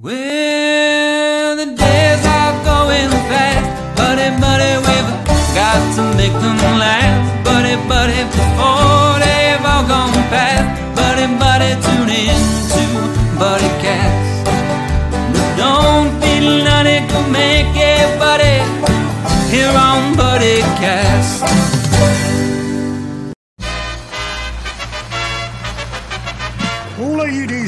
Well, the days are going fast, buddy, buddy, we've got to make them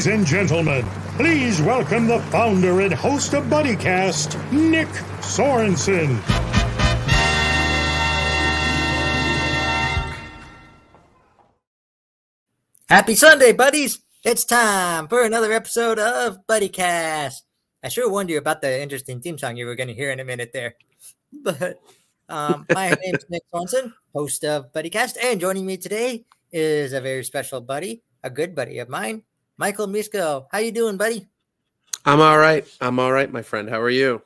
Ladies and gentlemen, please welcome the founder and host of BuddyCast, Nick Sorensen. Happy Sunday, buddies! It's time for another episode of BuddyCast. I sure warned you about the interesting theme song you were going to hear in a minute there. But um, my name is Nick Swanson, host of BuddyCast, and joining me today is a very special buddy, a good buddy of mine, Michael Misko. How you doing, buddy? I'm all right. I'm all right, my friend. How are you?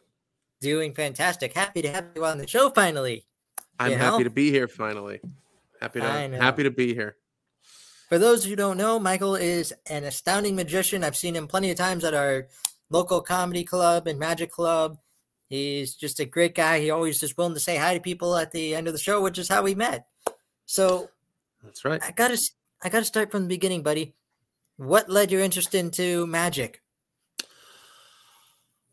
Doing fantastic. Happy to have you on the show finally. I'm You happy know? to be here finally. Happy to happy to be here. For those who don't know, Michael is an astounding magician. I've seen him plenty of times at our local comedy club and magic club. He's just a great guy. He always is willing to say hi to people at the end of the show, which is how we met. So That's right. I gotta, I gotta start from the beginning, buddy. What led your interest into magic?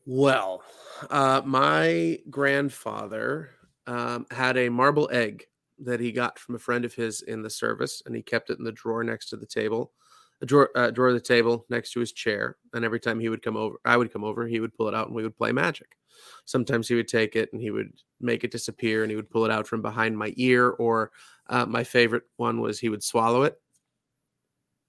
Well, uh, my grandfather um, had a marble egg that he got from a friend of his in the service, and he kept it in the drawer next to the table, a drawer, uh, drawer of the table next to his chair. And every time he would come over, I would come over, he would pull it out, and we would play magic. Sometimes he would take it and he would make it disappear, and he would pull it out from behind my ear. Or uh, my favorite one was he would swallow it,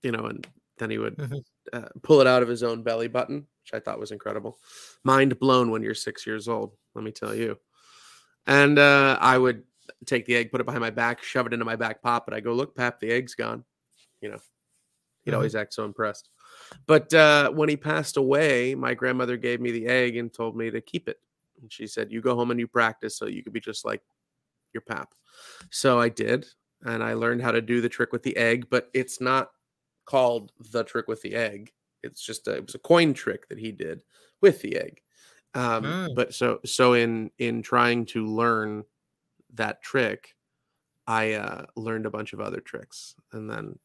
you know, and then he would Mhm. uh, pull it out of his own belly button, which I thought was incredible. Mind blown when you're six years old, let me tell you. And uh, I would take the egg, put it behind my back, shove it into my back pocket. I go, look, Pap, the egg's gone. You know, he'd Mhm. always act so impressed. But uh, when he passed away, my grandmother gave me the egg and told me to keep it. And she said, you go home and you practice so you could be just like your pap. So I did. And I learned how to do the trick with the egg, but it's not called the trick with the egg. It's just a, it was a coin trick that he did with the egg. Um, Mm. But so so in in trying to learn that trick, I uh, learned a bunch of other tricks, and then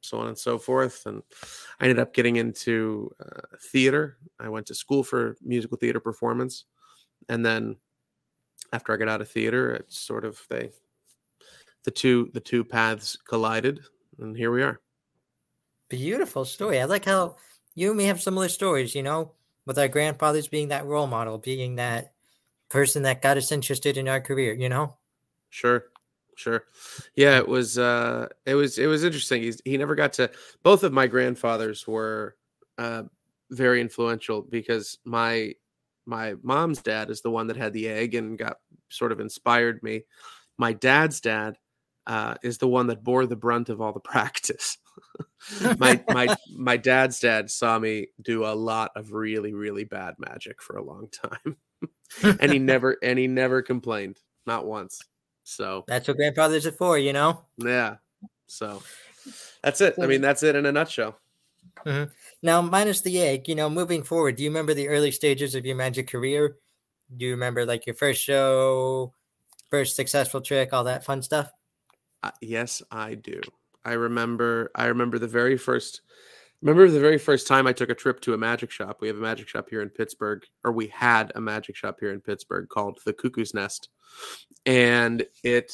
so on and so forth. And I ended up getting into uh, theater. I went to school for musical theater performance, and then after I got out of theater, it's sort of they the two the two paths collided, and here we are. Beautiful story. I like how you and me have similar stories, you know, with our grandfathers being that role model, being that person that got us interested in our career, you know? Sure. Sure. Yeah, it was uh it was it was interesting. He's, he never got to both of my grandfathers were uh very influential because my my mom's dad is the one that had the egg and got sort of inspired me. My dad's dad uh is the one that bore the brunt of all the practice. my my my dad's dad saw me do a lot of really really bad magic for a long time. and he never and he never complained, not once. So That's what grandfathers are for, you know? yeah. So that's it. I mean, that's it in a nutshell. Now, minus the egg, you know, moving forward, do you remember the early stages of your magic career? Do you remember like your first show, first successful trick, all that fun stuff? Uh, yes, I do. I remember. I remember the very first. Remember the very first time I took a trip to a magic shop. We have a magic shop here in Pittsburgh, or we had a magic shop here in Pittsburgh called the Cuckoo's Nest, and it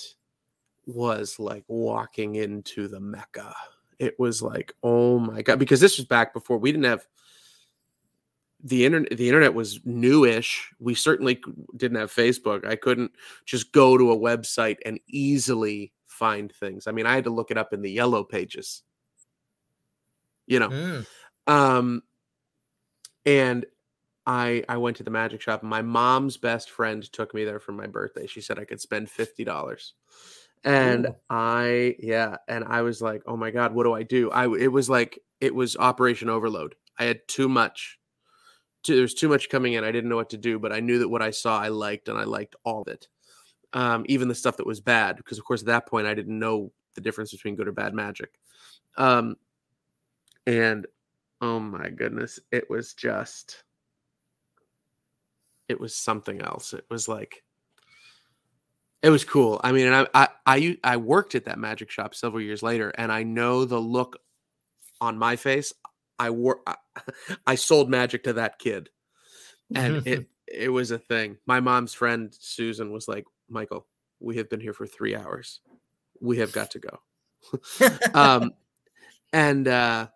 was like walking into the mecca. It was like, oh my god, because this was back before we didn't have the internet. The internet was newish. We certainly didn't have Facebook. I couldn't just go to a website and easily find things. I mean, I had to look it up in the yellow pages. You know, Mm, um, and I I went to the magic shop. and My mom's best friend took me there for my birthday. She said I could spend fifty dollars, and Ooh. I yeah, and I was like, oh my god, what do I do? I it was like it was Operation Overload. I had too much. Too, there's too much coming in. I didn't know what to do, but I knew that what I saw I liked, and I liked all of it, um, even the stuff that was bad. Because of course at that point I didn't know the difference between good or bad magic. Um, and oh my goodness, it was just it was something else. It was like it was cool. I mean, and I I I, I worked at that magic shop several years later, and I know the look on my face. I wore I, I sold magic to that kid, and it it was a thing. My mom's friend Susan was like, "Michael, we have been here for three hours. We have got to go." um, and uh,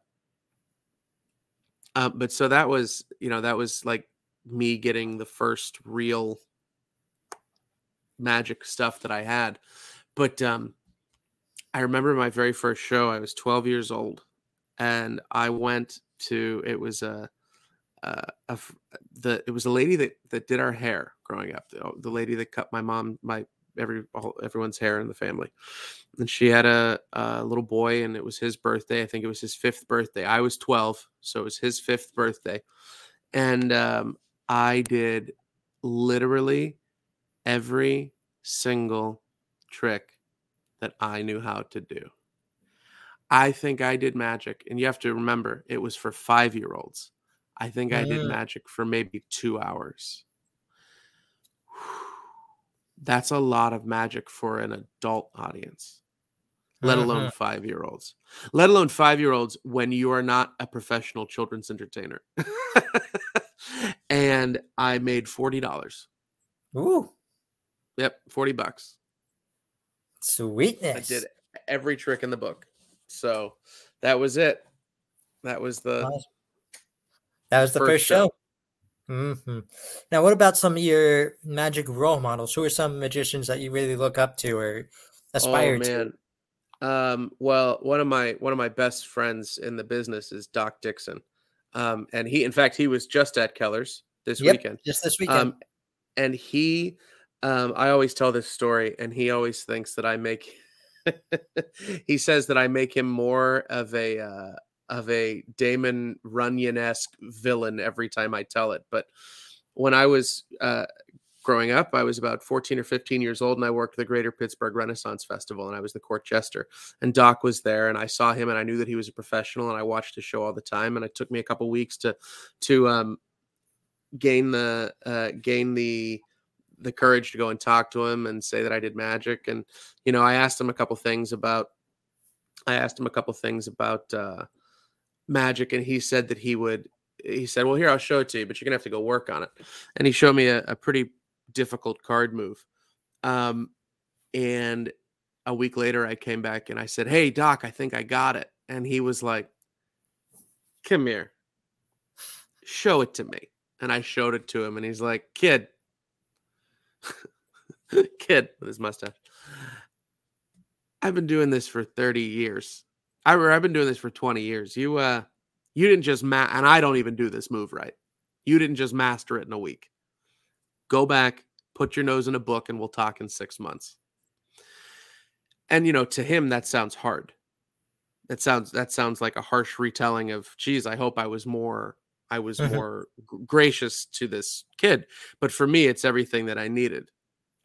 uh, but so that was you know that was like me getting the first real magic stuff that I had. But um, I remember my very first show. I was 12 years old, and I went to. It was a, a, a the it was a lady that that did our hair growing up. The, the lady that cut my mom my every all, everyone's hair in the family, and she had a, a little boy, and it was his birthday. I think it was his fifth birthday. I was 12, so it was his fifth birthday, and um, I did literally every single trick that I knew how to do. I think I did magic, and you have to remember it was for five year olds. I think I did Mm. magic for maybe two hours. That's a lot of magic for an adult audience, let alone mm-hmm. five year olds, let alone five year olds when you are not a professional children's entertainer. and I made $40. Ooh, Yep, 40 bucks. Sweetness. I did every trick in the book. So that was it. That was the That was the First first, show. Hmm Now, what about some of your magic role models? Who are some magicians that you really look up to or aspire oh, to? man. Um, well, one of my one of my best friends in the business is Doc Dixon. Um, and he in fact he was just at Kellar's this Yep, weekend. just this weekend. Um, and he, um, I always tell this story, and he always thinks that I make. he says that I make him more of a uh, of a Damon Runyon esque villain every time I tell it. But when I was uh, growing up, I was about fourteen or fifteen years old, and I worked the Greater Pittsburgh Renaissance Festival, and I was the court jester. And Doc was there, and I saw him, and I knew that he was a professional, and I watched his show all the time. And it took me a couple weeks to to um, gain the uh, gain the the courage to go and talk to him and say that I did magic. And you know, I asked him a couple things about. I asked him a couple things about uh, magic, and he said that he would. He said, "Well, here I'll show it to you, but you're gonna have to go work on it." And he showed me a, a pretty difficult card move. Um, and a week later, I came back and I said, "Hey, Doc, I think I got it." And he was like, "Come here, show it to me." And I showed it to him, and he's like, "Kid." kid with his mustache. I've been doing this for 30 years. I I've been doing this for 20 years. You uh you didn't just ma and I don't even do this move right. You didn't just master it in a week. Go back, put your nose in a book and we'll talk in 6 months. And you know, to him that sounds hard. That sounds that sounds like a harsh retelling of geez, I hope I was more I was Mhm. more gracious to this kid. But for me it's everything that I needed.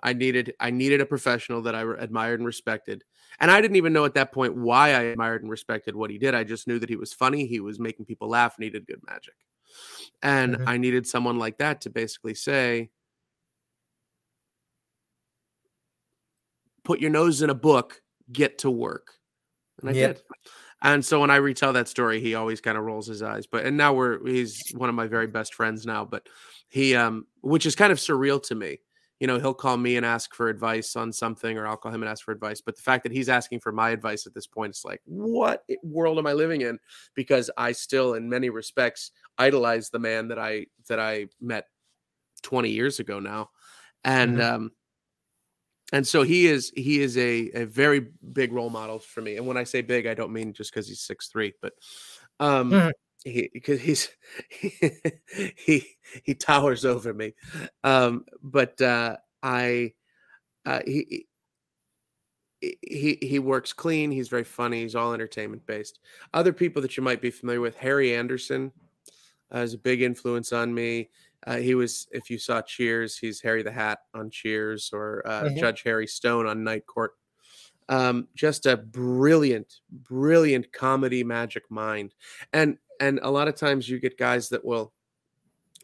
I needed I needed a professional that I re- admired and respected. And I didn't even know at that point why I admired and respected what he did. I just knew that he was funny, he was making people laugh, and he did good magic. And Mhm. I needed someone like that to basically say, put your nose in a book, get to work. And I Yep. did. And so when I retell that story, he always kind of rolls his eyes. But and now we're he's one of my very best friends now. But he um which is kind of surreal to me. You know, he'll call me and ask for advice on something, or I'll call him and ask for advice. But the fact that he's asking for my advice at this point, it's like, what world am I living in? Because I still, in many respects, idolize the man that I that I met 20 years ago now. And Mhm. um and so he is he is a, a very big role model for me and when i say big i don't mean just because he's six three but um Mhm. He because he's he he towers over me um but uh i uh he he- he he works clean he's very funny he's all entertainment based other people that you might be familiar with harry anderson uh, is a big influence on me uh, he was, if you saw Cheers, he's Harry the Hat on Cheers, or uh, Mhm. Judge Harry Stone on Night Court. Um, just a brilliant, brilliant comedy magic mind, and and a lot of times you get guys that will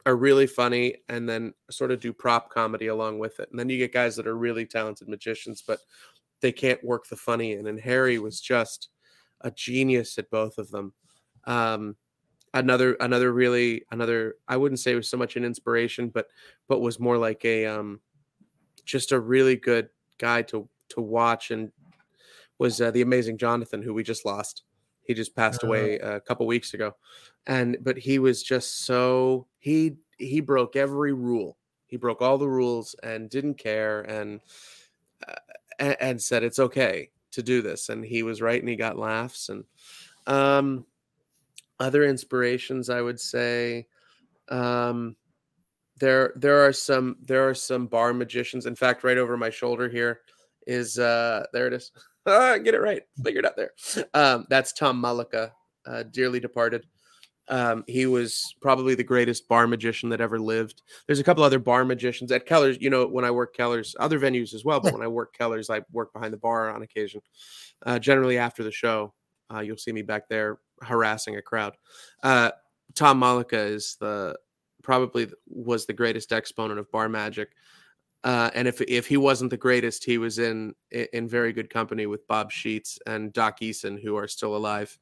are really funny and then sort of do prop comedy along with it. And then you get guys that are really talented magicians, but they can't work the funny in. And Harry was just a genius at both of them. Um, another another really another I wouldn't say it was so much an inspiration, but but was more like a um, just a really good guy to to watch and was uh, the amazing Johnathan who we just lost. He just passed Uh-huh. away a couple weeks ago, and but he was just so he he broke every rule. He broke all the rules and didn't care and uh, and, and said it's okay to do this. And he was right, and he got laughs. And um, other inspirations, I would say, um, there there are some there are some bar magicians. In fact, right over my shoulder here is uh there it is. Ah, get it right. Figured out there. Um, that's Tom Mullica, uh, dearly departed. Um, he was probably the greatest bar magician that ever lived. There's a couple other bar magicians at Kellar's. You know, when I work Kellar's, other venues as well, but when I work Kellar's, I work behind the bar on occasion. Uh, generally after the show, uh, you'll see me back there harassing a crowd. Uh, Tom Mullica is the probably was the greatest exponent of bar magic. Uh, and if if he wasn't the greatest, he was in in very good company with Bob Sheets and Doc Eason, who are still alive,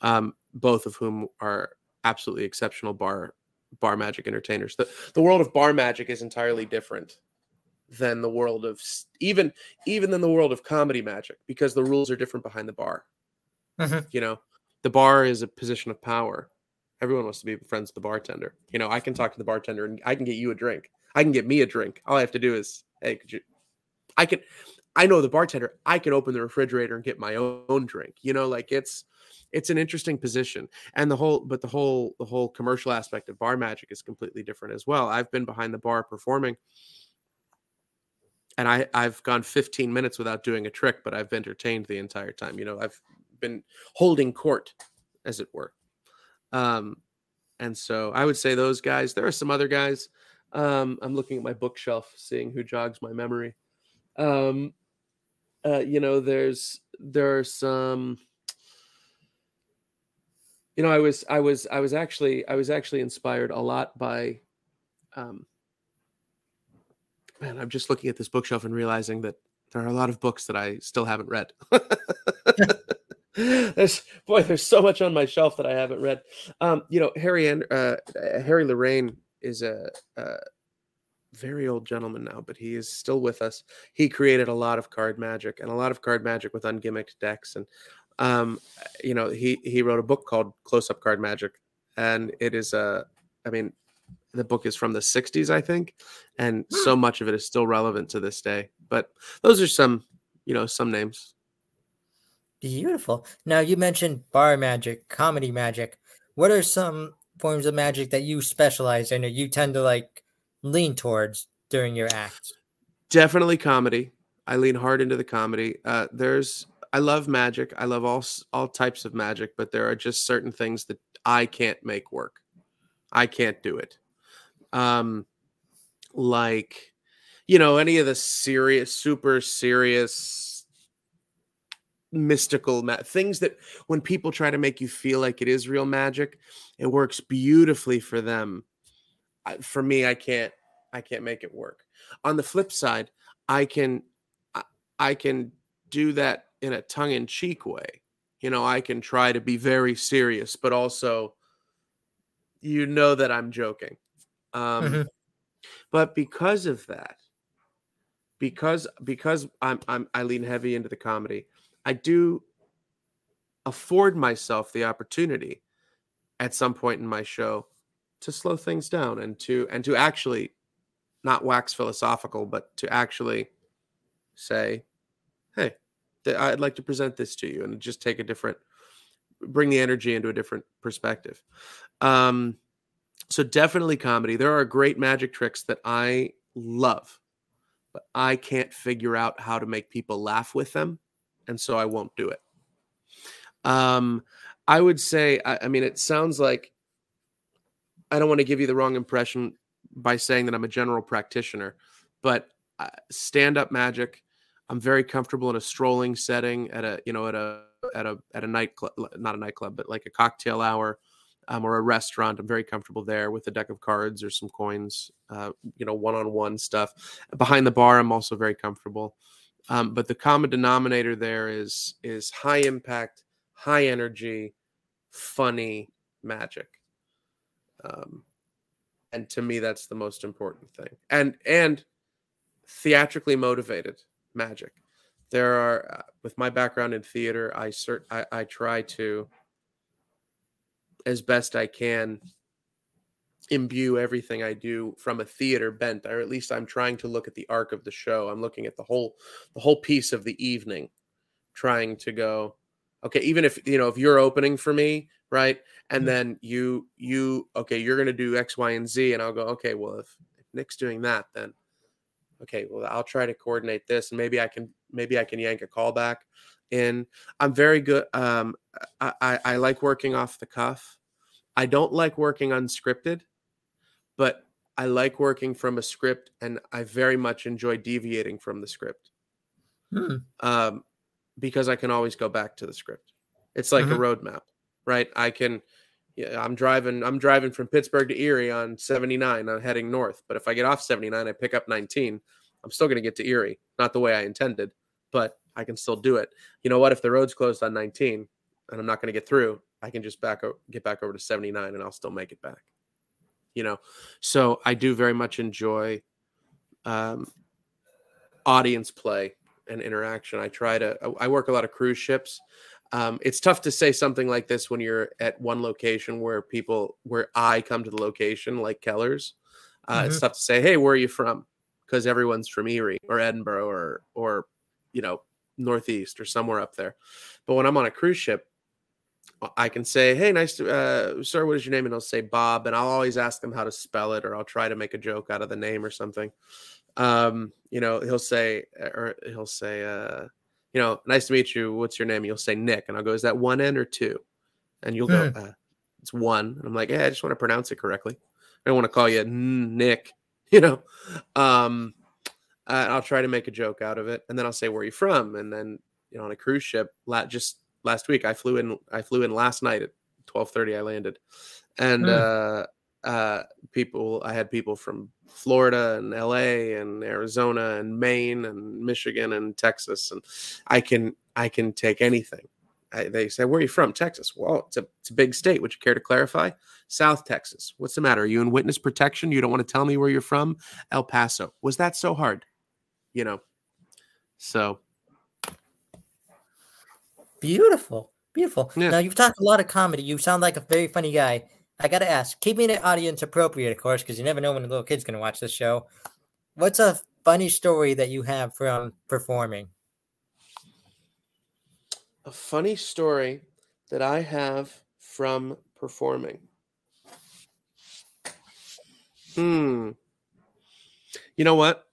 um, both of whom are absolutely exceptional bar bar magic entertainers. The the world of bar magic is entirely different than the world of even even than the world of comedy magic because the rules are different behind the bar. Mhm. You know, the bar is a position of power. Everyone wants to be friends with the bartender. You know, I can talk to the bartender and I can get you a drink. I can get me a drink. All I have to do is, hey, could you? I can. I know the bartender. I can open the refrigerator and get my own drink. You know, like it's it's an interesting position and the whole but the whole the whole commercial aspect of bar magic is completely different as well i've been behind the bar performing and i i've gone 15 minutes without doing a trick but i've entertained the entire time you know i've been holding court as it were um and so i would say those guys there are some other guys um i'm looking at my bookshelf seeing who jogs my memory. Um uh you know there's there are some you know i was i was i was actually i was actually inspired a lot by um man i'm just looking at this bookshelf and realizing that there are a lot of books that i still haven't read. There's boy there's so much on my shelf that i haven't read. Um you know harry and uh harry lorayne is a, a very old gentleman now but he is still with us. He created a lot of card magic and a lot of card magic with ungimmicked decks. And um you know he he wrote a book called close up card magic. And it is a i mean the book is from the 60s i think. And so much of it is still relevant to this day. But those are some you know some names. Beautiful. Now you mentioned bar magic, comedy magic. What are some forms of magic that you specialize in or you tend to like lean towards during your acts? definitely comedy. I lean hard into the comedy. Uh there's i love magic. I love all all types of magic but there are just certain things that i can't make work. I can't do it. Um like you know any of the serious super serious mystical ma- things that when people try to make you feel like it is real magic it works beautifully for them. For me i can't i can't make it work. On the flip side i can I, I can do that in a tongue-in-cheek way. You know i can try to be very serious but also you know that i'm joking. Um Mhm. but because of that because because i'm i'm i lean heavy into the comedy i do afford myself the opportunity at some point in my show to slow things down and to and to actually not wax philosophical but to actually say hey th- i'd like to present this to you and just take a different bring the energy into a different perspective. Um so definitely comedy. There are great magic tricks that i love but i can't figure out how to make people laugh with them and so i won't do it. Um i would say i, I mean it sounds like i don't want to give you the wrong impression by saying that i'm a general practitioner but uh, stand up magic i'm very comfortable in a strolling setting at a you know at a at a at a nightclub not a nightclub but like a cocktail hour um, or a restaurant. I'm very comfortable there with a deck of cards or some coins, uh, you know, one-on-one stuff. Behind the bar, I'm also very comfortable. Um, but the common denominator there is is high impact, high energy, funny magic. Um, and to me, that's the most important thing. And and theatrically motivated magic. There are, uh, with my background in theater, I cert I, I try to, as best I can, imbue everything I do from a theater bent, or at least I'm trying to look at the arc of the show. I'm looking at the whole the whole piece of the evening, trying to go, okay, even if you know if you're opening for me, right? And mm-hmm. then you you okay, you're gonna do X, Y, and Z, and I'll go, okay, well if, if Nick's doing that, then okay, well I'll try to coordinate this, and maybe I can maybe I can yank a callback in. I'm very good. Um, I, I, I like working off the cuff. I don't like working unscripted, but I like working from a script, and I very much enjoy deviating from the script. Hmm. Um, because I can always go back to the script. It's like mm-hmm. a roadmap, right? I can yeah, I'm driving I'm driving from Pittsburgh to Erie on 79. I'm heading north, but if I get off 79, I pick up 19. I'm still going to get to Erie, not the way I intended, but I can still do it. You know what? If the road's closed on 19 and I'm not going to get through, I can just back get back over to 79 and I'll still make it back. You know, so I do very much enjoy um, audience play and interaction. I try to. I work a lot of cruise ships. Um, it's tough to say something like this when you're at one location where people where I come to the location like Kellar's. Uh, mm-hmm. It's tough to say, "Hey, where are you from?" Because everyone's from Erie or Edinboro or or you know Northeast or somewhere up there. But when I'm on a cruise ship, I can say, "Hey, nice to, uh, sir. What is your name?" And they'll say Bob, and I'll always ask them how to spell it, or I'll try to make a joke out of the name or something um, you know, he'll say, or he'll say, uh, you know, nice to meet you. What's your name? You'll say Nick, and I'll go, is that one N or two? And you'll go, mm. uh, it's one. And I'm like, yeah, I just want to pronounce it correctly. I don't want to call you Nick, you know. Um, uh, I'll try to make a joke out of it, and then I'll say, where are you from? And then, you know, on a cruise ship, just last week, I flew in. I flew in last night at 12:30. I landed, and mm. uh, uh, people i had people from florida and la and arizona and maine and michigan and texas and i can i can take anything. I, they say where are you from? Texas. Well it's a, it's a big state. Would you care to clarify? South texas. What's the matter? Are you in witness protection? You don't want to tell me where you're from? El paso. Was that so hard? You know? So beautiful. Beautiful. Yeah. now you've talked a lot of comedy. You sound like a very funny guy I gotta ask, keeping it audience appropriate, of course, because you never know when a little kid's gonna watch this show. What's a funny story that you have from performing? A funny story that I have from performing. Hmm. You know what?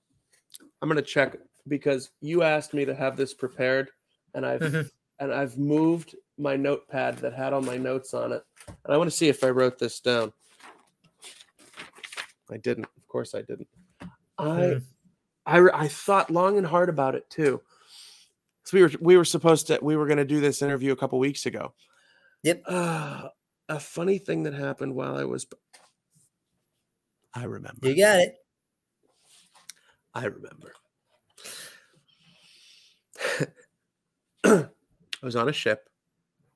I'm gonna check because you asked me to have this prepared, and I've mm-hmm. and I've moved my notepad that had all my notes on it. And I want to see if I wrote this down. I didn't. Of course I didn't. I mm. I I thought long and hard about it too. So we were we were supposed to we were going to do this interview a couple weeks ago. Yep. Uh, a funny thing that happened while I was I remember. You got it. I remember. I was on a ship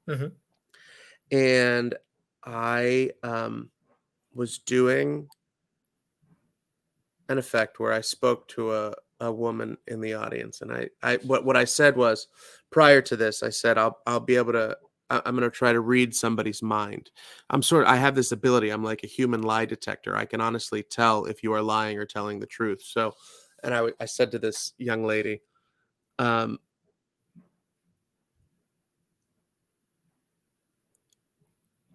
Mm-hmm. And I um, was doing an effect where I spoke to a, a woman in the audience, and I, I what what I said was prior to this, I said I'll I'll be able to I'm going to try to read somebody's mind. I'm sort of, I have this ability. I'm like a human lie detector. I can honestly tell if you are lying or telling the truth. So, and I, I said to this young lady, um,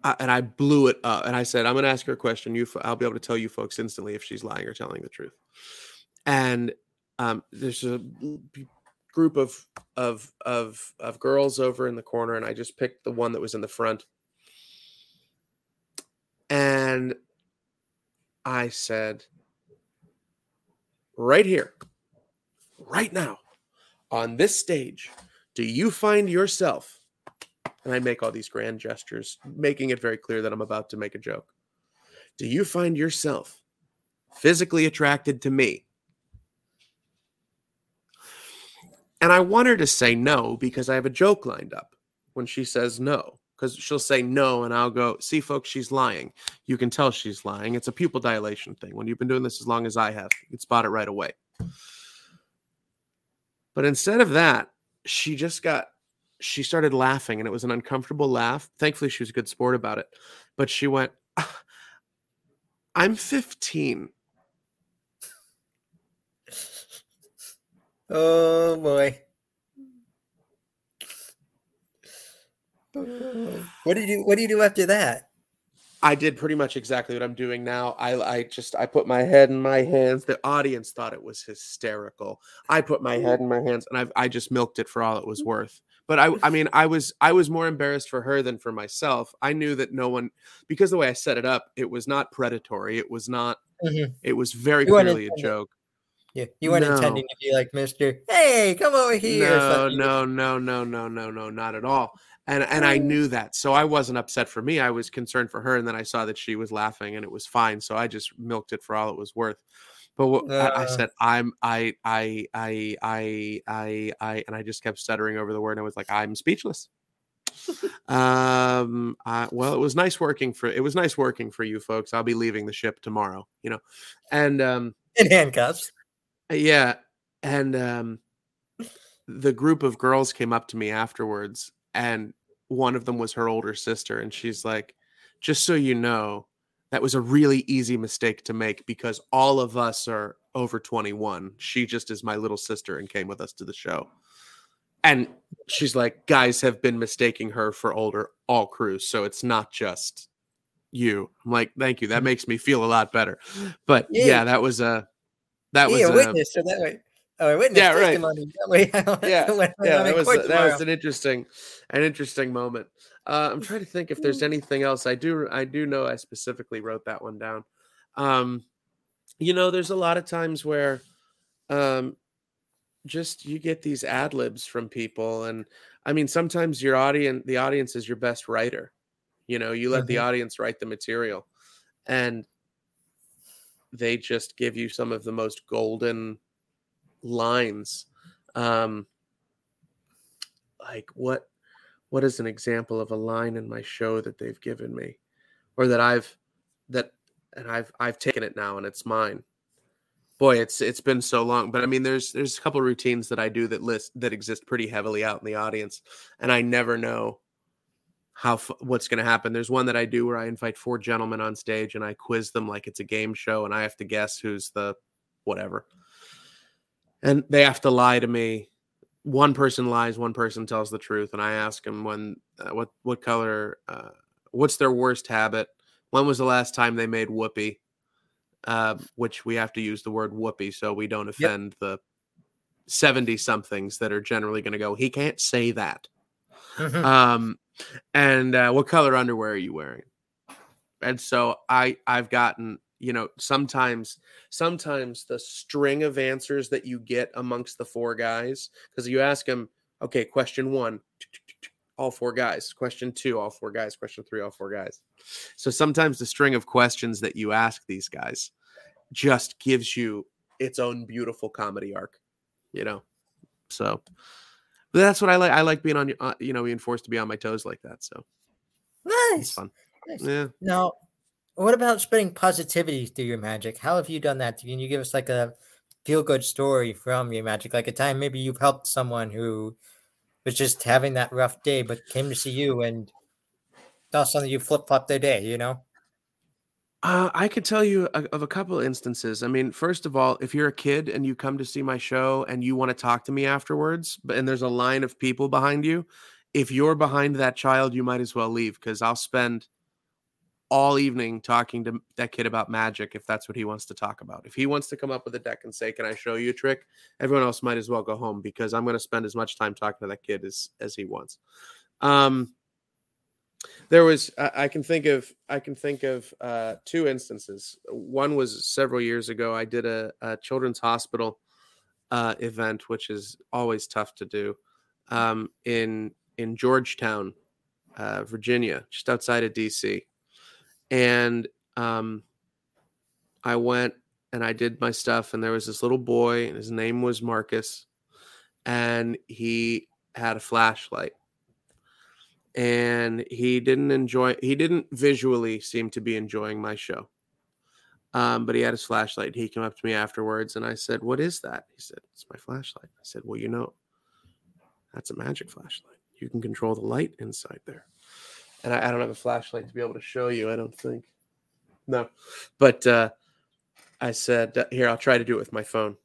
And I blew it up. And I said, I'm going to ask her a question. You, I'll be able to tell you folks instantly if she's lying or telling the truth. And um, there's a group of of of of girls over in the corner, and I just picked the one that was in the front. And I said, right here, right now, on this stage, do you find yourself and I make all these grand gestures, making it very clear that I'm about to make a joke. Do you find yourself physically attracted to me? And I want her to say no because I have a joke lined up when she says no. Because she'll say no, and I'll go, see, folks, she's lying. You can tell she's lying. It's a pupil dilation thing. When you've been doing this as long as I have, you can spot it right away. But instead of that, she just got, she started laughing, and it was an uncomfortable laugh. Thankfully, she was a good sport about it. But she went, ah, I'm 15. Oh boy. What did you what do you do after that? I did pretty much exactly what I'm doing now. I I just I put my head in my hands. The audience thought it was hysterical. I put my head in my hands and I I just milked it for all it was mm. worth. But I I mean I was I was more embarrassed for her than for myself. I knew that no one because the way I set it up, it was not predatory. It was not Mhm. it was very You clearly a joke. Yeah, you weren't No. intending to be like Mister. Hey, come over here. No, no, no, no, no, no, no, not at all. And and I knew that, so I wasn't upset for me. I was concerned for her, and then I saw that she was laughing, and it was fine. So I just milked it for all it was worth. But what I, I Uh. said, I'm, I, I, I, I, I, I, and I just kept stuttering over the word. And I was like, I'm speechless. um. I, well, it was nice working for. It was nice working for you folks. I'll be leaving the ship tomorrow. You know, and um. In handcuffs. Yeah, and um, the group of girls came up to me afterwards, and one of them was her older sister, and she's like, "Just so you know, that was a really easy mistake to make because all of us are over 21. She just is my little sister and came with us to the show." And she's like, "Guys have been mistaking her for older all crews, so it's not just." You, I'm like, thank you. That mm-hmm. makes me feel a lot better. But Yeah. yeah, that was a that was a, witness, so that way. Oh, witness Yeah, right. testimony. That way I don't have yeah, to when- when yeah, that was a- that was an interesting, an interesting moment. Uh, I'm trying to think if there's anything else. I do, I do know I specifically wrote that one down. Um, you know, there's a lot of times where, um, just you get these ad libs from people, and I mean, sometimes your audience, the audience is your best writer. You know, you let the Mhm. audience write the material, and they just give you some of the most golden lines um like what what is an example of a line in my show that they've given me or that i've that and i've i've taken it now and it's mine. Boy it's it's been so long but i mean there's there's a couple routines that i do that list that exist pretty heavily out in the audience and i never know how what's going to happen. There's one that i do where i invite four gentlemen on stage and i quiz them like it's a game show and i have to guess who's the whatever. And they have to lie to me one person lies one person tells the truth and i ask them when uh, what what color uh, what's their worst habit? When was the last time they made whoopee? Uh, which we have to use the word whoopee so we don't offend the 70 somethings that are generally going to go he can't say that. Um and uh, what color underwear are you wearing? And so i i've gotten you know sometimes sometimes the string of answers that you get amongst the four guys because you ask them okay question one all four guys question two all four guys question three all four guys. So sometimes the string of questions that you ask these guys just gives you its own beautiful comedy arc you know? So but that's what i like i like being on uh, you know being forced to be on my toes like that so. It's nice. fun. Nice. yeah. Now, what about spreading positivity through your magic? How have you done that? Can you give us like a feel good story from your magic? Like a time maybe you've helped someone who was just having that rough day, but came to see you and saw something you flip flop their day, you know? Uh, I could tell you a, of a couple instances. I mean, first of all, if you're a kid and you come to see my show and you want to talk to me afterwards, but and there's a line of people behind you, if you're behind that child, you might as well leave because I'll spend all evening talking to that kid about magic if that's what he wants to talk about. If he wants to come up with a deck and say, "Can I show you a trick?" Everyone else might as well go home because I'm going to spend as much time talking to that kid as as he wants. Um, there was I, I can think of I can think of uh, two instances. One was several years ago. I did a, a children's hospital uh, event, which is always tough to do um, in in Georgetown, uh, Virginia, just outside of DC, and um, I went and I did my stuff, and there was this little boy, and his name was Marcus, and he had a flashlight, and he didn't enjoy. He didn't visually seem to be enjoying my show. Um, but he had his flashlight. He came up to me afterwards and I said, What is that? He said, It's my flashlight. I said, Well, you know, that's a magic flashlight. You can control the light inside there. And I, I don't have a flashlight to be able to show you, I don't think. No. But uh, I said, uh, Here, I'll try to do it with my phone.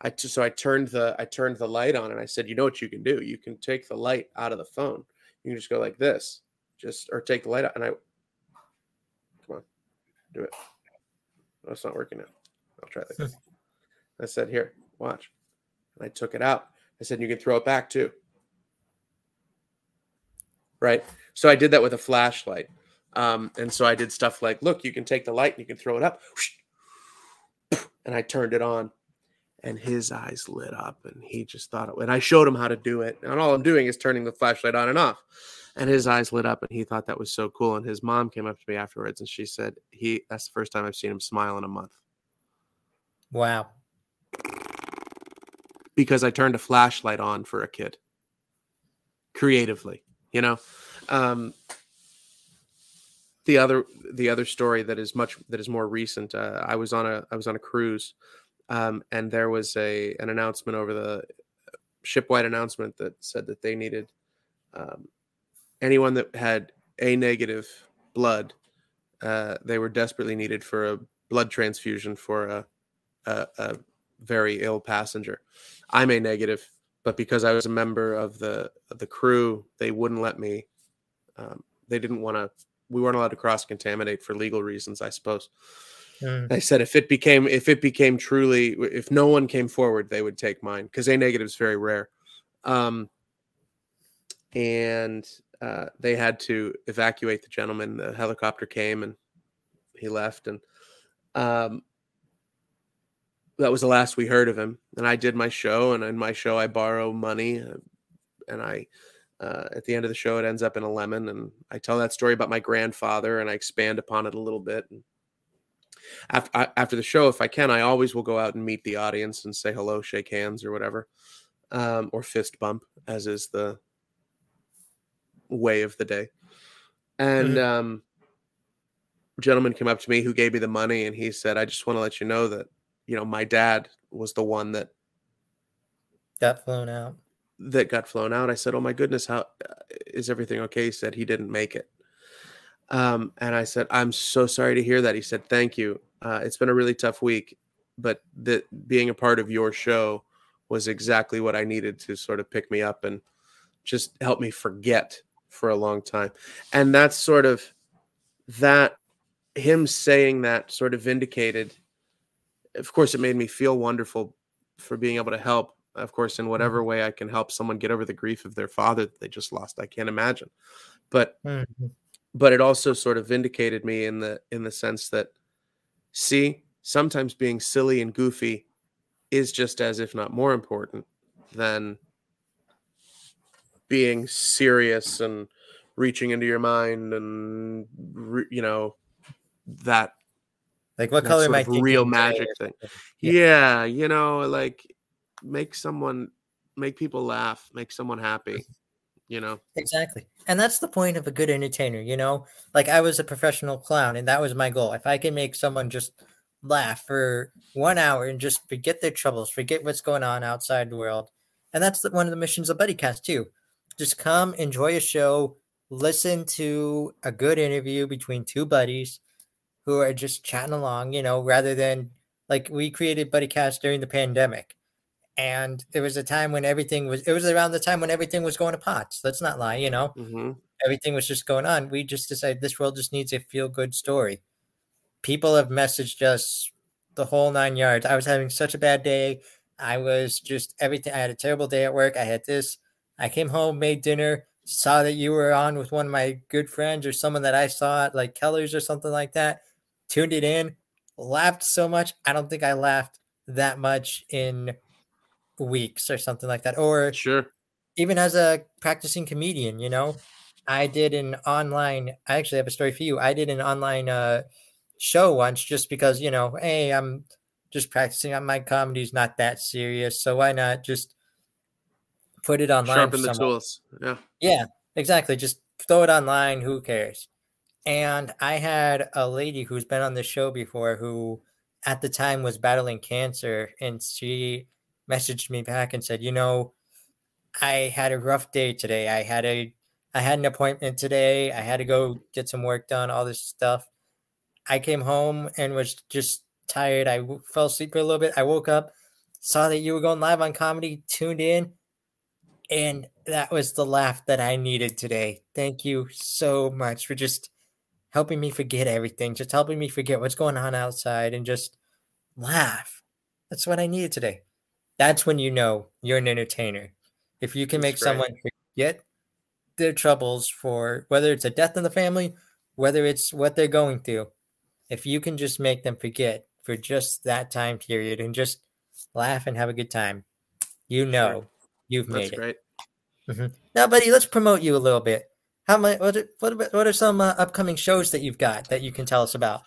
I t- so I turned the I turned the light on and I said, you know what you can do? You can take the light out of the phone. You can just go like this, just or take the light out. And I come on, do it. That's not working now. I'll try that. again. I said, here, watch. And I took it out. I said, you can throw it back too. Right. So I did that with a flashlight. Um, and so I did stuff like, look, you can take the light and you can throw it up. And I turned it on and his eyes lit up and he just thought it and I showed him how to do it. And all I'm doing is turning the flashlight on and off. And his eyes lit up and he thought that was so cool. And his mom came up to me afterwards and she said, He that's the first time I've seen him smile in a month. Wow. Because I turned a flashlight on for a kid. Creatively, you know. Um the other the other story that is much that is more recent uh, i was on a i was on a cruise um, and there was a an announcement over the shipwide announcement that said that they needed um, anyone that had a negative blood uh, they were desperately needed for a blood transfusion for a, a, a very ill passenger. I'm a negative but because i was a member of the of the crew they wouldn't let me um, they didn't want to we weren't allowed to cross contaminate for legal reasons i suppose Mm. I said if it became if it became truly if no one came forward, they would take mine because A negative is very rare. Um, and uh, they had to evacuate the gentleman. The helicopter came and he left, and um, that was the last we heard of him. And I did my show, and in my show, I borrow money, uh, and I. Uh, at the end of the show, it ends up in a lemon, and I tell that story about my grandfather, and I expand upon it a little bit. And after after the show, if I can, I always will go out and meet the audience and say hello, shake hands, or whatever, um, or fist bump, as is the way of the day. And Mhm. um, a gentleman came up to me who gave me the money, and he said, "I just want to let you know that you know my dad was the one that Got flown out. That got flown out." I said, "Oh my goodness, how uh, everything okay?" He said he didn't make it. Um, and I said, I'm so sorry to hear that. He said, Thank you. Uh, it's been a really tough week, but that being a part of your show was exactly what I needed to sort of pick me up and just help me forget for a long time. And that's sort of that him saying that sort of vindicated. Of course, it made me feel wonderful for being able to help. Of course, in whatever way I can help someone get over the grief of their father that they just lost, I can't imagine. But Mhm. but it also sort of vindicated me in the in the sense that see sometimes being silly and goofy is just as if not more important than being serious and reaching into your mind and re, you know that, Like what color am I real magic thing yeah. Yeah. you know like make someone make people laugh make someone happy you know Exactly. And that's the point of a good entertainer, you know? Like I was a professional clown and that was my goal. If I can make someone just laugh for 1 hour and just forget their troubles, forget what's going on outside the world. And that's the, one of the missions of BuddyCast too. Just come, enjoy a show, listen to a good interview between two buddies who are just chatting along, you know, rather than like we created BuddyCast during the pandemic and there was a time when everything was it was around the time when everything was going to pots let's not lie you know? Hmm everything was just going on. We just decided this world just needs a feel good story. People have messaged us the whole nine yards. I was having such a bad day. I was just everything i had a terrible day at work. I had this. I came home made dinner saw that you were on with one of my good friends or someone that i saw at like kellar's or something like that. Tuned it in laughed so much. I don't think i laughed that much in weeks or something like that or sure even as a practicing comedian you know I did an online. I actually have a story for you. I did an online uh, show once just because you know, hey, I'm just practicing on my comedy's not that serious, so why not just put it online? Sharpen the tools. Yeah. Yeah, exactly. Just throw it online. Who cares? And I had a lady who's been on the show before who at the time was battling cancer and she messaged me back and said, "You know, I had a rough day today. I had a I had an appointment today. I had to go get some work done, all this stuff. I came home and was just tired. I w- fell asleep for a little bit. I woke up, saw that you were going live on comedy, tuned in, and that was the laugh that I needed today. Thank you so much for just helping me forget everything, just helping me forget what's going on outside and just laugh. That's what I needed today. That's when you know you're an entertainer. If you can That's make great. someone forget their troubles for whether it's a death in the family, whether it's what they're going through, if you can just make them forget for just that time period and just laugh and have a good time, you know you've That's made it. great. Now, buddy, let's promote you a little bit. How much? What? are- What? Are, what are some uh, upcoming shows that you've got that you can tell us about?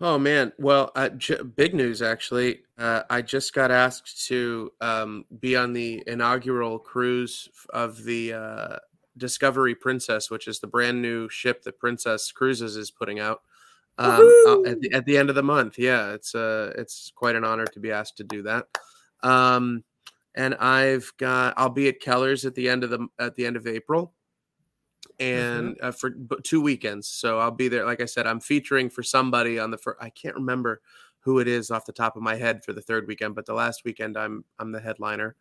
Oh man, well, uh, j- big news actually. Uh, I just got asked to um, be on the inaugural cruise of the uh, Discovery Princess, which is the brand new ship that Princess Cruises is putting out um, at, the, at the end of the month. Yeah, it's uh, it's quite an honor to be asked to do that. Um, and I've got I'll be at Kellar's at the end of the at the end of April and uh, for two weekends. So I'll be there. Like I said, I'm featuring for somebody on the first. I can't remember who it is off the top of my head for the third weekend, but the last weekend I'm I'm the headliner.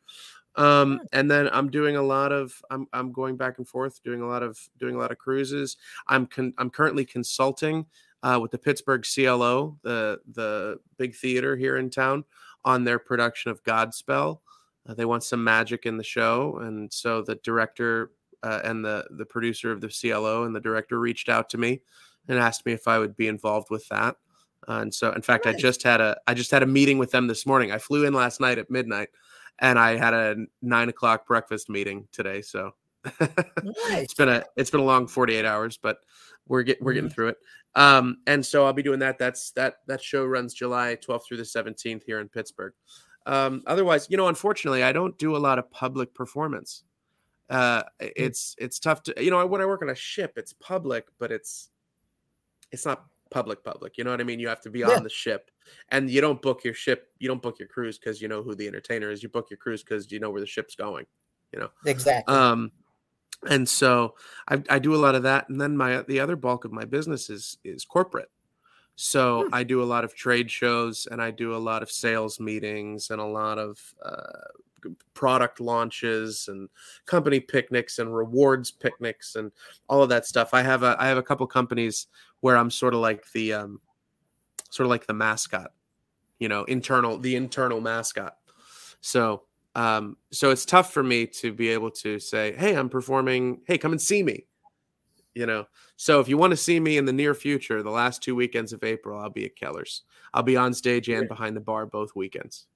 Um, and then I'm doing a lot of I'm I'm going back and forth doing a lot of doing a lot of cruises. I'm con- I'm currently consulting uh, with the Pittsburgh CLO, the the big theater here in town, on their production of Godspell. Uh, they want some magic in the show, and so the director uh, and the the producer of the CLO and the director reached out to me and asked me if I would be involved with that. Uh, and so, in fact, I just had a I just had a meeting with them this morning. I flew in last night at midnight, and I had a nine o'clock breakfast meeting today. So Nice. it's been a it's been a long 48 hours but we're get, we're getting through it um and so i'll be doing that that's that that show runs july 12th through the 17th here in pittsburgh um otherwise you know unfortunately i don't do a lot of public performance uh it's it's tough to you know when i work on a ship it's public but it's it's not public public you know what i mean you have to be Yeah. on the ship and you don't book your ship you don't book your cruise because you know who the entertainer is you book your cruise because you know where the ship's going you know Exactly. um and so I, I do a lot of that and then my the other bulk of my business is is corporate so Hmm. i do a lot of trade shows and i do a lot of sales meetings and a lot of uh, product launches and company picnics and rewards picnics and all of that stuff. I have a i have a couple companies where i'm sort of like the um sort of like the mascot you know internal the internal mascot. So um so it's tough for me to be able to say hey i'm performing. Hey come and see me you know? So if you want to see me in the near future the last two weekends of april i'll be at kellar's. I'll be on stage and behind the bar both weekends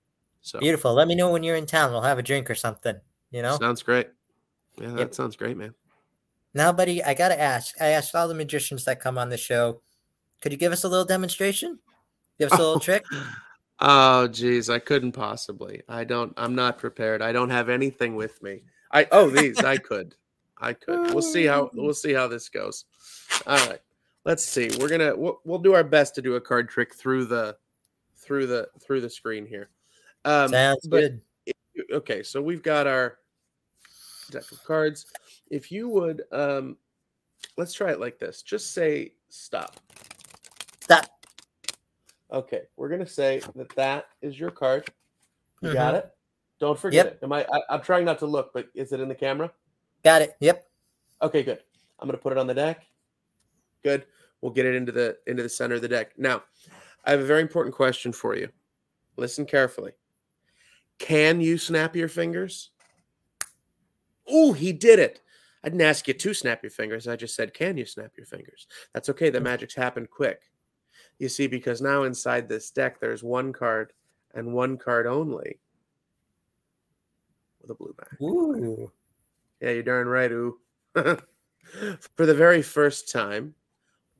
so Beautiful. Let me know when you're in town. We'll have a drink or something. You know. sounds great yeah that Yep. sounds great man Now, buddy, I gotta ask. I asked all the magicians that come on the show. Could you give us a little demonstration? Give us a little oh. trick. oh geez i couldn't possibly i don't i'm not prepared i don't have anything with me i oh these i could i could we'll see how we'll see how this goes all right let's see we're gonna we'll, we'll do our best to do a card trick through the through the through the screen here um Sounds good. okay so we've got our deck of cards. If you would um let's try it like this. Just say stop. Stop. okay we're gonna say that that is your card. You Mhm. got it? Don't forget Yep. it. Am I, I i'm trying not to look but is it in the camera? Got it. Yep. okay good. I'm gonna put it on the deck. Good. We'll get it into the into the center of the deck. Now i have a very important question for you. Listen carefully can you snap your fingers? Oh he did it. I didn't ask you to snap your fingers. I just said can you snap your fingers? That's okay. The mm. magic's happened quick. You see because now inside this deck there's one card and one card only. With a blue back Ooh. yeah, you're darn right, ooh. For the very first time,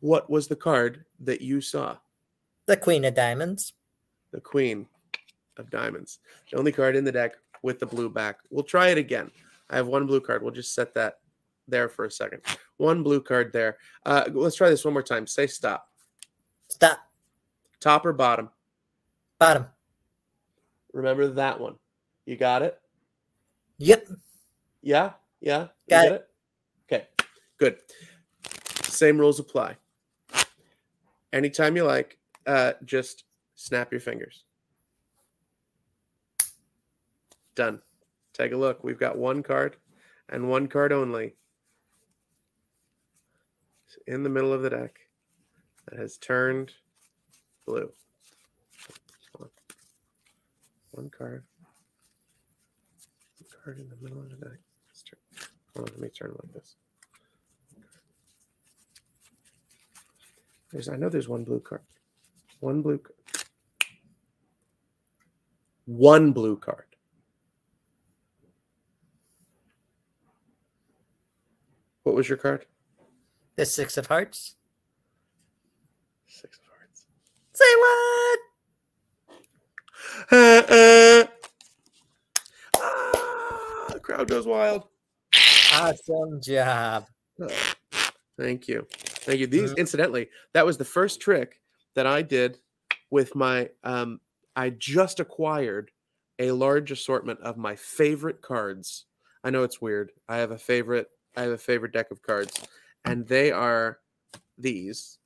what was the card that you saw? The Queen of Diamonds. The Queen of Diamonds. The only card in the deck with the blue back. We'll try it again. I have one blue card. We'll just set that there for a second. One blue card there. Uh, let's try this one more time. Say stop. Stop. Top or bottom? Bottom. Remember that one. You got it? Yep. Yeah? Yeah? Got get it? Okay. Good. Same rules apply. Anytime you like, uh, just snap your fingers. Done. Take a look. We've got one card and one card only in the middle of the deck that has turned blue. One card. One card in the middle of the deck. Let's turn. Hold on, let me turn like this. There's, I know there's one blue card. One blue card. One blue card. What was your card? The Six of Hearts. Six of Hearts. Say what? Uh, uh. Ah, crowd goes wild. Awesome job. Thank you. Thank you. These incidentally, that was the first trick that I did with my um I just acquired a large assortment of my favorite cards. I know it's weird. I have a favorite I have a favorite deck of cards and they are these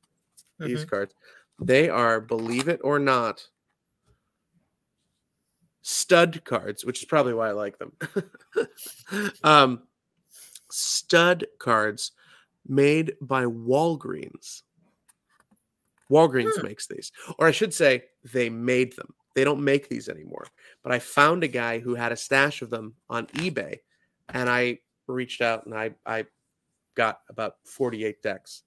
these cards. They are believe it or not stud cards, which is probably why I like them. um stud cards made by Walgreens. Walgreens Hmm. makes these, or I should say, they made them. They don't make these anymore. But I found a guy who had a stash of them on eBay, and I reached out and I I got about forty eight decks,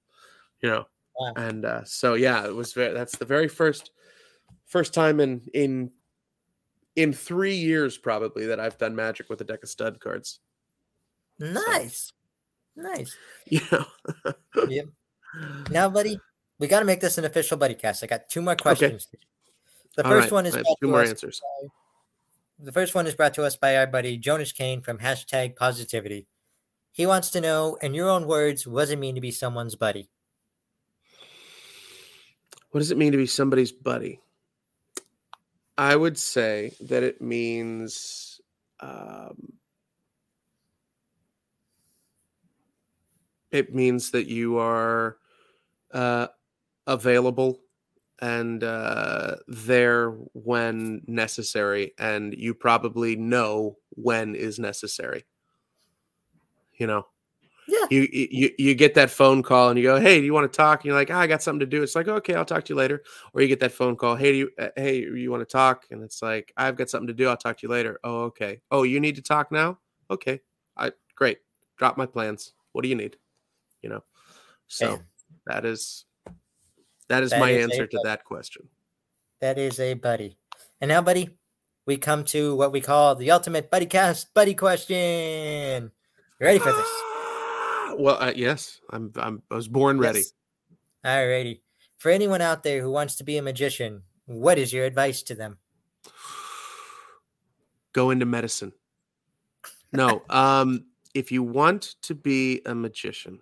you know, Wow. and uh, so yeah, it was very. That's the very first first time in in in three years probably that I've done Magic with a deck of stud cards. Nice. Nice. You know. Yep. Now, buddy, we got to make this an official buddy cast. I got two more questions. The All first right, one is I have brought two more answers. The first one is brought to us by our buddy Jonas Kane from hashtag positivity. He wants to know, in your own words, what does it mean to be someone's buddy? What does it mean to be somebody's buddy? I would say that it means um, it means that you are uh, available and uh, there when necessary, and you probably know when is necessary. You know, Yeah. you you you get that phone call and you go, "Hey, do you want to talk?" And you're like, "Ah, "I got something to do." It's like, "Okay, I'll talk to you later." Or you get that phone call, "Hey, do you uh, hey, you want to talk?" And it's like, "I've got something to do. I'll talk to you later." Oh, okay. Oh, you need to talk now? Okay. I great. Drop my plans. What do you need? You know. So that is that is That my is answer to that question. That is a buddy. And now, buddy, we come to what we call the ultimate buddy cast buddy question. You ready for this? Ah, Well, uh, yes, I'm, I'm. I was born ready. Yes. Alrighty. For anyone out there who wants to be a magician, what is your advice to them? Go into medicine. No, um, if you want to be a magician,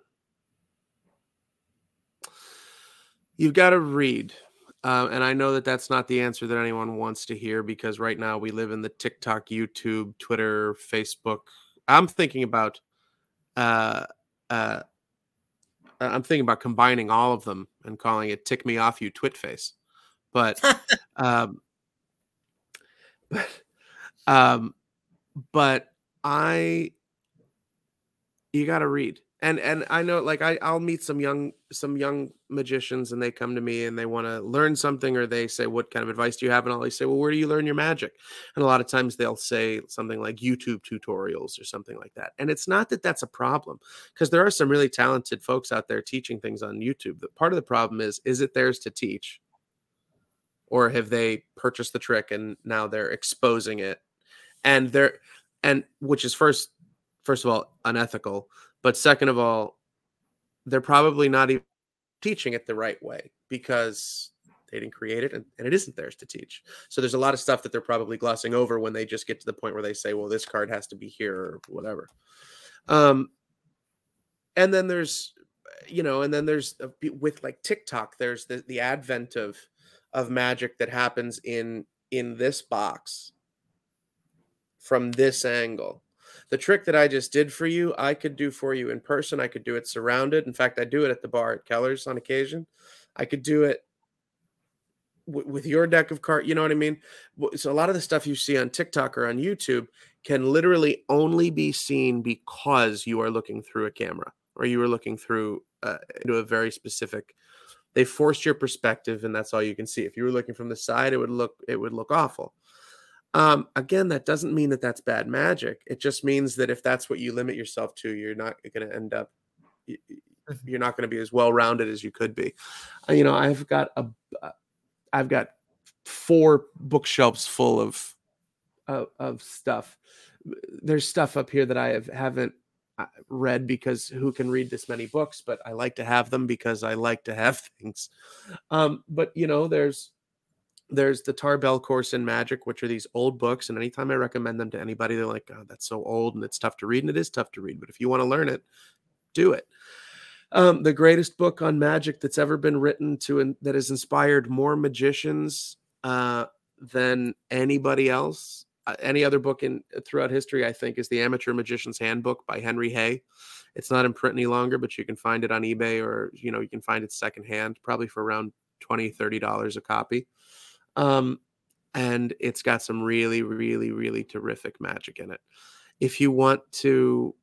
you've got to read. Uh, and I know that that's not the answer that anyone wants to hear because right now we live in the TikTok, YouTube, Twitter, Facebook. I'm thinking about, uh, uh, I'm thinking about combining all of them and calling it "Tick Me Off, You Twit Face." But, um, but, um, but I, you got to read and and i know like I, i'll meet some young some young magicians and they come to me and they want to learn something or they say what kind of advice do you have? And i'll always say well where do you learn your magic? And a lot of times they'll say something like youtube tutorials or something like that. And it's not that that's a problem because there are some really talented folks out there teaching things on youtube. The part of the problem is is it theirs to teach? Or have they purchased the trick and now they're exposing it? And they're and which is first first of all unethical but second of all they're probably not even teaching it the right way because they didn't create it and, and it isn't theirs to teach. So there's a lot of stuff that they're probably glossing over when they just get to the point where they say, well, this card has to be here or whatever. Um, and then there's, you know, and then there's uh, with like TikTok, there's the, the advent of of magic that happens in in this box from this angle. The trick that I just did for you, I could do for you in person. I could do it surrounded. In fact, I do it at the bar at Kellar's on occasion. I could do it w- with your deck of cards. You know what I mean? So a lot of the stuff you see on TikTok or on YouTube can literally only be seen because you are looking through a camera or you are looking through uh, into a very specific. They forced your perspective, and that's all you can see. If you were looking from the side, it would look it would look awful. Um, again, that doesn't mean that that's bad magic. It just means that if that's what you limit yourself to, you're not going to end up mm-hmm. you're not going to be as well rounded as you could be. Uh, you know, I've got a I've got four bookshelves full of of, of stuff. There's stuff up here that I have haven't uh, read because who can read this many books? But I like to have them because I like to have things. Um, but you know, there's there's the Tarbell course in magic, which are these old books. And anytime I recommend them to anybody, they're like, oh, that's so old and it's tough to read. And it is tough to read. But if you want to learn it, do it. Um, the greatest book on magic that's ever been written to and that has inspired more magicians uh, than anybody else, uh, any other book in throughout history, I think, is the Amateur Magician's Handbook by Henry Hay. It's not in print any longer, but you can find it on eBay or you know you can find it secondhand, probably for around 20 30 dollars a copy. Um, and it's got some really, really, really terrific magic in it. If you want to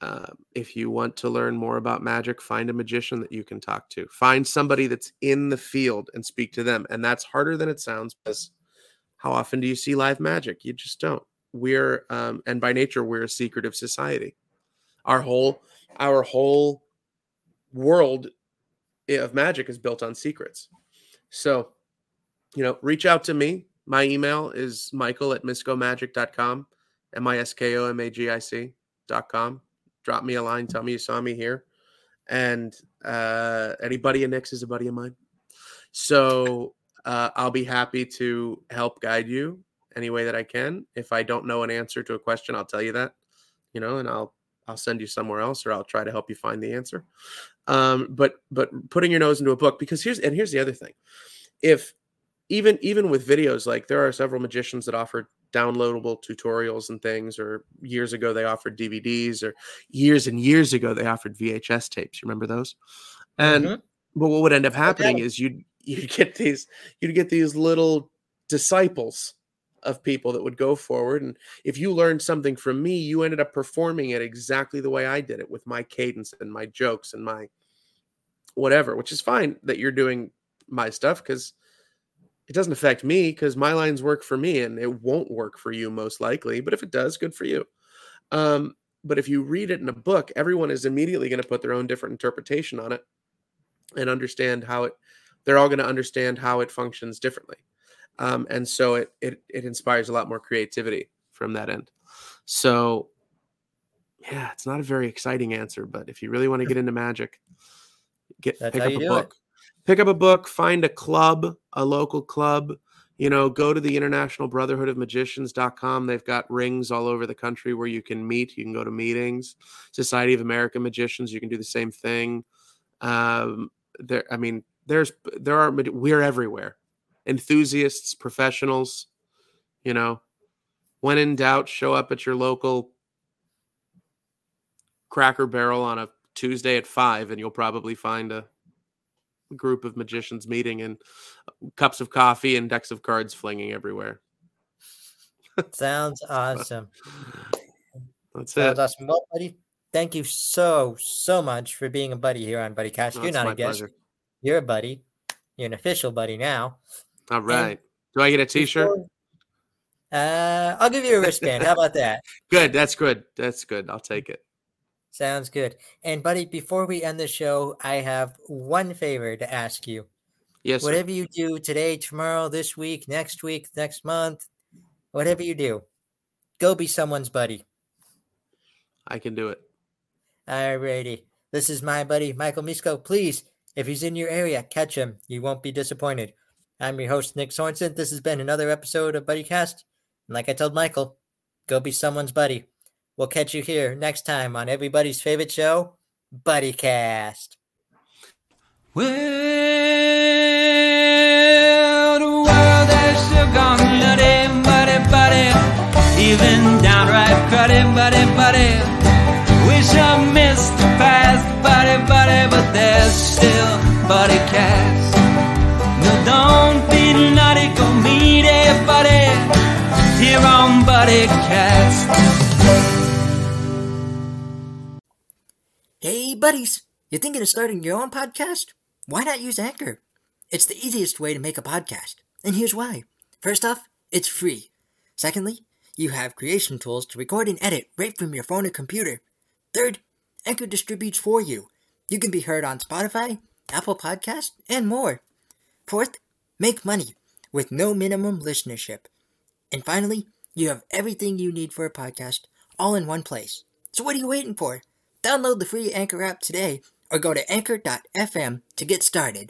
uh, if you want to learn more about magic, find a magician that you can talk to. Find somebody that's in the field and speak to them. And that's harder than it sounds because how often do you see live magic? You just don't. We're um, and by nature we're a secretive society. Our whole our whole world of magic is built on secrets. So, you know, reach out to me. My email is michael at miskomagic.com, M I S K O M A G I C.com drop me a line, tell me you saw me here. And uh, anybody in Nick's is a buddy of mine. So uh, I'll be happy to help guide you any way that I can. If I don't know an answer to a question, I'll tell you that, you know, and I'll I'll send you somewhere else or I'll try to help you find the answer. Um, but but putting your nose into a book because here's and here's the other thing. If even even with videos, like there are several magicians that offer downloadable tutorials and things or years ago they offered dvds or years and years ago they offered vhs tapes you remember those and mm-hmm. but what would end up happening okay. is you'd you'd get these you'd get these little disciples of people that would go forward and if you learned something from me you ended up performing it exactly the way i did it with my cadence and my jokes and my whatever which is fine that you're doing my stuff because it doesn't affect me because my lines work for me and it won't work for you most likely. But if it does, good for you. Um, but if you read it in a book, everyone is immediately going to put their own different interpretation on it and understand how it. They're all going to understand how it functions differently, um, and so it it it inspires a lot more creativity from that end. So, yeah, it's not a very exciting answer, but if you really want to get into magic, get That's pick up a book. Pick up a book, find a club, a local club. You know, go to the International Brotherhood of Magicians.com. They've got rings all over the country where you can meet. You can go to meetings. Society of American Magicians, you can do the same thing. Um, there, I mean, there's there are we're everywhere. Enthusiasts, professionals, you know. When in doubt, show up at your local Cracker Barrel on a Tuesday at five, and you'll probably find a group of magicians meeting and cups of coffee and decks of cards flinging everywhere. Sounds awesome. That's Sounds it. awesome. Well, buddy, thank you so, so much for being a buddy here on Buddy Cast. You're not a guest. Pleasure. You're a buddy. You're an official buddy now. All right. And Do I get a t-shirt? Before, uh, I'll give you a wristband. How about that? good. That's good. That's good. I'll take it. Sounds good. And buddy, before we end the show, I have one favor to ask you. Yes. Whatever sir. you do today, tomorrow, this week, next week, next month, whatever you do, go be someone's buddy. I can do it. Alrighty. This is my buddy Michael Misko. Please, if he's in your area, catch him. You won't be disappointed. I'm your host, Nick Sorensen. This has been another episode of BuddyCast. And like I told Michael, go be someone's buddy. We'll catch you here next time on everybody's favorite show, BuddyCast. Well, the world has still gone nutty, buddy, buddy. Even downright cruddy, buddy, buddy. Wish I missed the past, buddy, buddy, but there's still buddy cast. No, don't be naughty, go meet buddy here on Buddy Hey, buddies, you thinking of starting your own podcast? Why not use Anchor? It's the easiest way to make a podcast, and here's why. First off, it's free. Secondly, you have creation tools to record and edit right from your phone or computer. Third, Anchor distributes for you. You can be heard on Spotify, Apple Podcasts, and more. Fourth, make money with no minimum listenership. And finally, you have everything you need for a podcast all in one place. So what are you waiting for? Download the free Anchor app today or go to anchor.fm to get started.